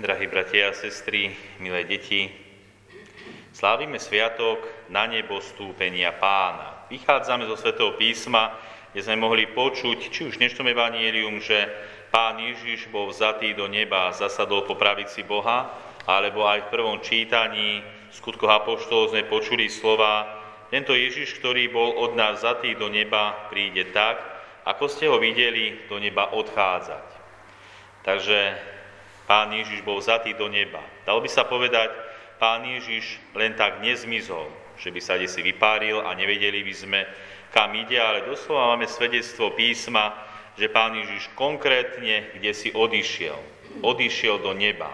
drahí bratia a sestry, milé deti, slávime sviatok na nebo stúpenia pána. Vychádzame zo svätého písma, kde sme mohli počuť, či už v dnešnom evanílium, že pán Ježiš bol vzatý do neba a zasadol po pravici Boha, alebo aj v prvom čítaní skutkoch apoštolov sme počuli slova tento Ježiš, ktorý bol od nás vzatý do neba, príde tak, ako ste ho videli do neba odchádzať. Takže Pán Ježiš bol vzatý do neba. Dalo by sa povedať, Pán Ježiš len tak nezmizol, že by sa si vypáril a nevedeli by sme, kam ide, ale doslova máme svedectvo písma, že Pán Ježiš konkrétne kde si odišiel. Odišiel do neba.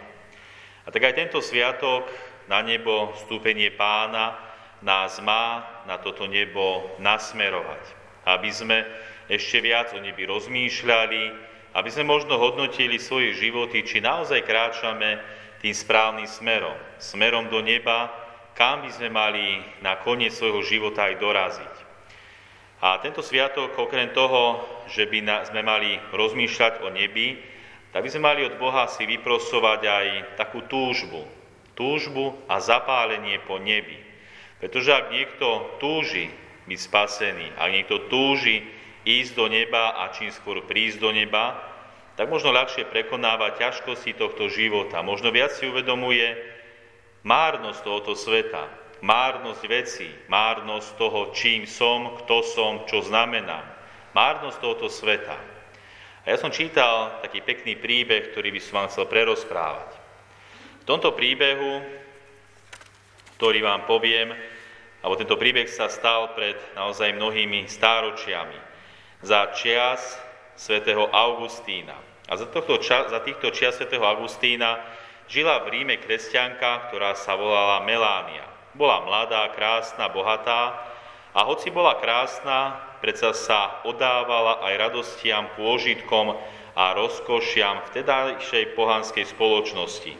A tak aj tento sviatok na nebo, stúpenie pána, nás má na toto nebo nasmerovať. Aby sme ešte viac o nebi rozmýšľali, aby sme možno hodnotili svoje životy, či naozaj kráčame tým správnym smerom, smerom do neba, kam by sme mali na koniec svojho života aj doraziť. A tento sviatok, okrem toho, že by sme mali rozmýšľať o nebi, tak by sme mali od Boha si vyprosovať aj takú túžbu. Túžbu a zapálenie po nebi. Pretože ak niekto túži byť spasený, ak niekto túži ísť do neba a čím skôr prísť do neba, tak možno ľahšie prekonáva ťažkosti tohto života. Možno viac si uvedomuje márnosť tohoto sveta, márnosť vecí, márnosť toho, čím som, kto som, čo znamenám. Márnosť tohoto sveta. A ja som čítal taký pekný príbeh, ktorý by som vám chcel prerozprávať. V tomto príbehu, ktorý vám poviem, alebo tento príbeh sa stal pred naozaj mnohými stáročiami za čias svätého Augustína. A za, tohto, za týchto čias svätého Augustína žila v Ríme kresťanka, ktorá sa volala Melánia. Bola mladá, krásna, bohatá a hoci bola krásna, predsa sa odávala aj radostiam, pôžitkom a rozkošiam v tedajšej pohanskej spoločnosti.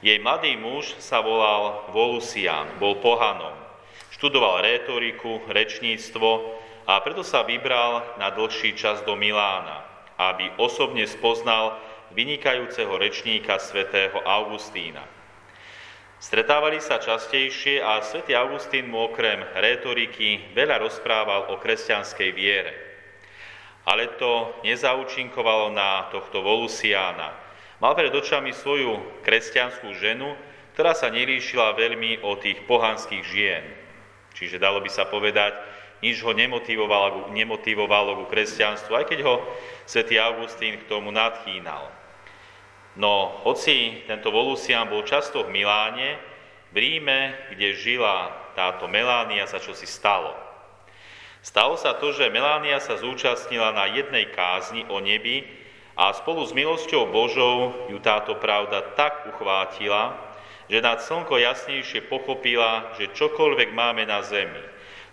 Jej mladý muž sa volal Volusian, bol pohanom. Študoval rétoriku, rečníctvo a preto sa vybral na dlhší čas do Milána, aby osobne spoznal vynikajúceho rečníka svätého Augustína. Stretávali sa častejšie a svätý Augustín mu okrem rétoriky veľa rozprával o kresťanskej viere. Ale to nezaučinkovalo na tohto Volusiána. Mal pred očami svoju kresťanskú ženu, ktorá sa nelíšila veľmi od tých pohanských žien. Čiže dalo by sa povedať, nič ho nemotivovalo, nemotivovalo ku kresťanstvu, aj keď ho svätý Augustín k tomu nadchýnal. No, hoci tento Volusian bol často v Miláne, v Ríme, kde žila táto Melánia, sa čo si stalo. Stalo sa to, že Melánia sa zúčastnila na jednej kázni o nebi a spolu s milosťou Božou ju táto pravda tak uchvátila, že nad slnko jasnejšie pochopila, že čokoľvek máme na zemi,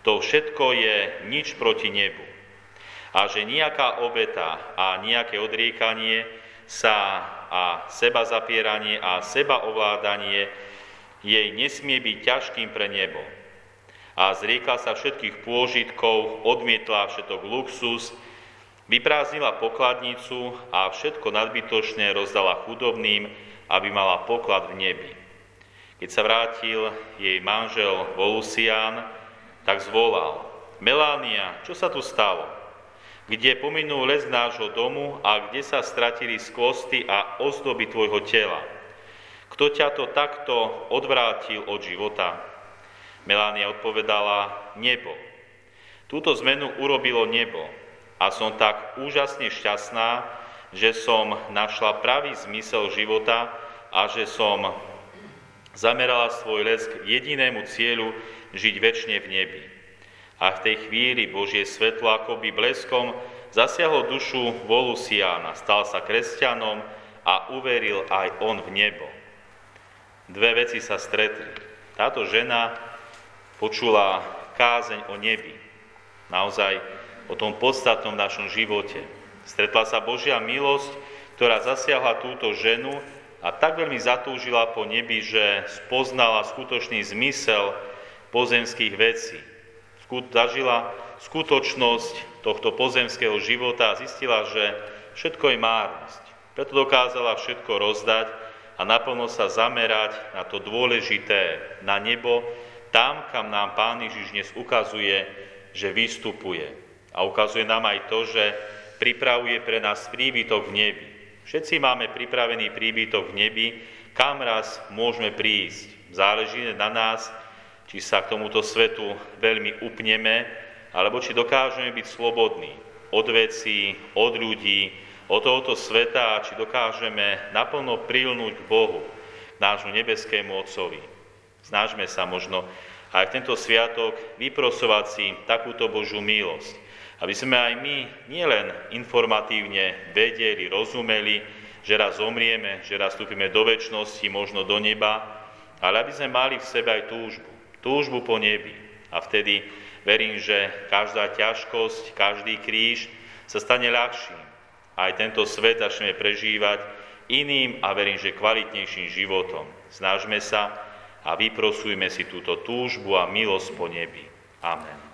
to všetko je nič proti nebu. A že nejaká obeta a nejaké odriekanie sa a seba zapieranie a seba ovládanie jej nesmie byť ťažkým pre nebo. A zriekla sa všetkých pôžitkov, odmietla všetok luxus, vyprázdnila pokladnicu a všetko nadbytočné rozdala chudobným, aby mala poklad v nebi. Keď sa vrátil jej manžel Volusian, tak zvolal, Melánia, čo sa tu stalo? Kde pominul les nášho domu a kde sa stratili skvosty a ozdoby tvojho tela? Kto ťa to takto odvrátil od života? Melánia odpovedala, nebo. Túto zmenu urobilo nebo a som tak úžasne šťastná, že som našla pravý zmysel života a že som zamerala svoj lesk k jedinému cieľu, žiť väčšine v nebi. A v tej chvíli Božie svetlo akoby bleskom zasiahlo dušu Volusiana, stal sa kresťanom a uveril aj on v nebo. Dve veci sa stretli. Táto žena počula kázeň o nebi, naozaj o tom podstatnom našom živote. Stretla sa Božia milosť, ktorá zasiahla túto ženu a tak veľmi zatúžila po nebi, že spoznala skutočný zmysel pozemských vecí. Zažila skutočnosť tohto pozemského života a zistila, že všetko je márnosť. Preto dokázala všetko rozdať a naplno sa zamerať na to dôležité, na nebo, tam, kam nám Pán Ježiš dnes ukazuje, že vystupuje. A ukazuje nám aj to, že pripravuje pre nás príbytok v nebi. Všetci máme pripravený príbytok v nebi, kam raz môžeme prísť. Záleží na nás, či sa k tomuto svetu veľmi upneme, alebo či dokážeme byť slobodní od vecí, od ľudí, od tohoto sveta či dokážeme naplno prilnúť k Bohu, nášmu nebeskému Otcovi. Snažme sa možno aj v tento sviatok vyprosovať si takúto Božú milosť, aby sme aj my nielen informatívne vedeli, rozumeli, že raz zomrieme, že raz vstúpime do väčšnosti, možno do neba, ale aby sme mali v sebe aj túžbu, túžbu po nebi. A vtedy verím, že každá ťažkosť, každý kríž sa stane ľahším. Aj tento svet začneme prežívať iným a verím, že kvalitnejším životom. Snažme sa a vyprosujme si túto túžbu a milosť po nebi. Amen.